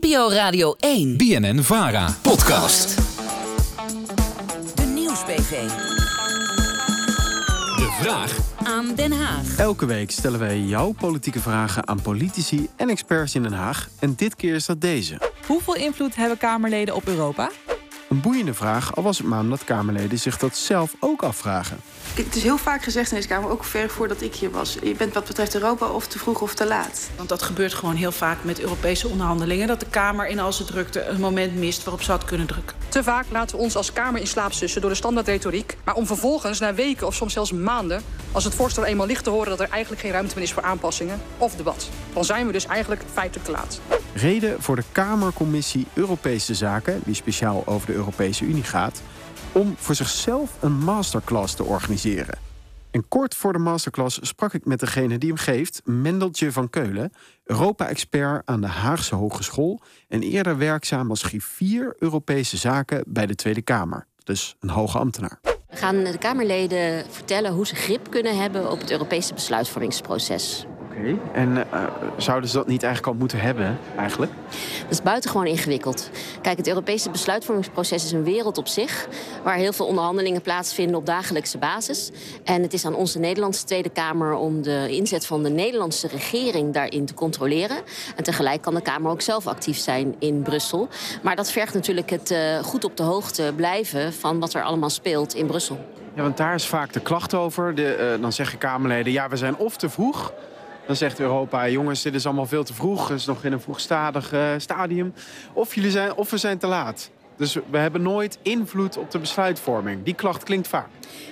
NPO Radio 1. BNN Vara. Podcast. De Nieuwsbv. De vraag Aan Den Haag. Elke week stellen wij jouw politieke vragen aan politici en experts in Den Haag. En dit keer is dat deze. Hoeveel invloed hebben Kamerleden op Europa? Een boeiende vraag, al was het maar omdat Kamerleden zich dat zelf ook afvragen. Het is heel vaak gezegd in deze Kamer, ook ver voordat ik hier was. Je bent wat betreft Europa of te vroeg of te laat. Want dat gebeurt gewoon heel vaak met Europese onderhandelingen. Dat de Kamer in al zijn drukte een moment mist waarop ze had kunnen drukken. Te vaak laten we ons als Kamer in slaap sussen door de standaardretoriek. Maar om vervolgens na weken of soms zelfs maanden, als het voorstel eenmaal ligt te horen dat er eigenlijk geen ruimte meer is voor aanpassingen of debat. Dan zijn we dus eigenlijk feitelijk te laat. Reden voor de Kamercommissie Europese Zaken, die speciaal over de Europese Unie gaat, om voor zichzelf een masterclass te organiseren. En kort voor de masterclass sprak ik met degene die hem geeft, Mendeltje van Keulen, Europa-expert aan de Haagse Hogeschool en eerder werkzaam als griffier Europese Zaken bij de Tweede Kamer. Dus een hoge ambtenaar. We gaan de Kamerleden vertellen hoe ze grip kunnen hebben op het Europese besluitvormingsproces. En eh, zouden ze dat niet eigenlijk al moeten hebben, eigenlijk? Dat is buitengewoon ingewikkeld. Kijk, het Europese besluitvormingsproces is een wereld op zich... waar heel veel onderhandelingen plaatsvinden op dagelijkse basis. En het is aan onze Nederlandse Tweede Kamer... om de inzet van de Nederlandse regering daarin te controleren. En tegelijk kan de Kamer ook zelf actief zijn in Brussel. Maar dat vergt natuurlijk het eh, goed op de hoogte blijven... van wat er allemaal speelt in Brussel. Ja, want daar is vaak de klacht over. De, eh, dan zeggen Kamerleden, ja, we zijn of te vroeg... Dan zegt Europa, jongens, dit is allemaal veel te vroeg. Het is nog in een vroegstadig eh, stadium. Of, jullie zijn, of we zijn te laat. Dus we hebben nooit invloed op de besluitvorming. Die klacht klinkt vaak.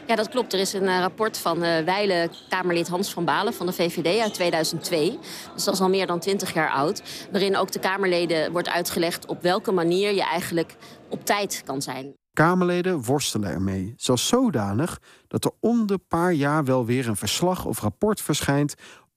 Ja, dat klopt. Er is een eh, rapport van uh, wijle Kamerlid Hans van Balen van de VVD uit 2002. Dus dat is al meer dan 20 jaar oud. Waarin ook de Kamerleden wordt uitgelegd op welke manier je eigenlijk op tijd kan zijn. Kamerleden worstelen ermee. Zelfs zodanig dat er om de paar jaar wel weer een verslag of rapport verschijnt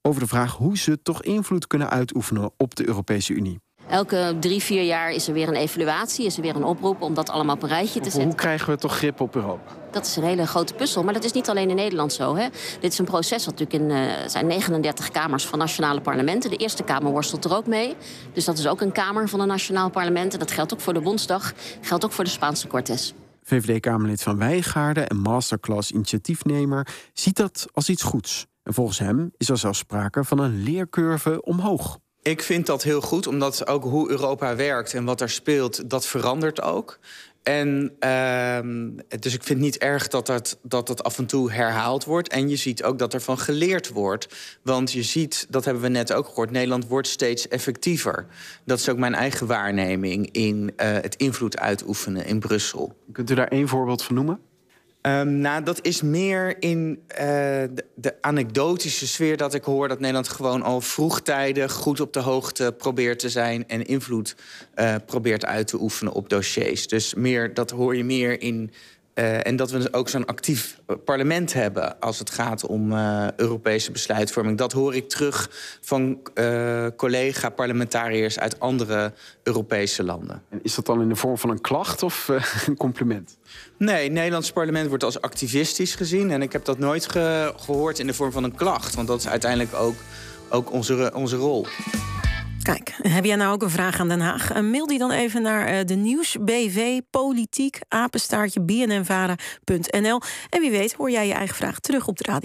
over de vraag hoe ze toch invloed kunnen uitoefenen op de Europese Unie. Elke drie, vier jaar is er weer een evaluatie, is er weer een oproep om dat allemaal op een rijtje te zetten. Hoe krijgen we toch grip op Europa? Dat is een hele grote puzzel, maar dat is niet alleen in Nederland zo. Hè. Dit is een proces wat natuurlijk in uh, zijn 39 kamers van nationale parlementen. De Eerste Kamer worstelt er ook mee. Dus dat is ook een kamer van een nationaal parlement. En dat geldt ook voor de Bondsdag, geldt ook voor de Spaanse Cortes. VVD-Kamerlid van Wijgaarden en masterclass initiatiefnemer ziet dat als iets goeds. En volgens hem is er zelfs sprake van een leercurve omhoog. Ik vind dat heel goed, omdat ook hoe Europa werkt en wat er speelt, dat verandert ook. En uh, dus ik vind niet erg dat dat, dat dat af en toe herhaald wordt. En je ziet ook dat er van geleerd wordt. Want je ziet, dat hebben we net ook gehoord, Nederland wordt steeds effectiever. Dat is ook mijn eigen waarneming in uh, het invloed uitoefenen in Brussel. Kunt u daar één voorbeeld van noemen? Um, nou, dat is meer in uh, de, anekdotische sfeer dat ik hoor... dat Nederland gewoon al vroegtijdig goed op de hoogte probeert te zijn... en invloed uh, probeert uit te oefenen op dossiers. Dus meer, dat hoor je meer in... Uh, en dat we ook zo'n actief parlement hebben als het gaat om Europese besluitvorming. Dat hoor ik terug van collega-parlementariërs uit andere Europese landen. En is dat dan in de vorm van een klacht of een compliment? Nee, het Nederlands parlement wordt als activistisch gezien. En ik heb dat nooit ge gehoord in de vorm van een klacht. Want dat is uiteindelijk ook, ook onze, onze rol. Kijk, heb jij nou ook een vraag aan Den Haag? Mail die dan even naar de nieuwsbv politiek apenstaartje bnnvara.nl. En wie weet hoor jij je eigen vraag terug op de radio.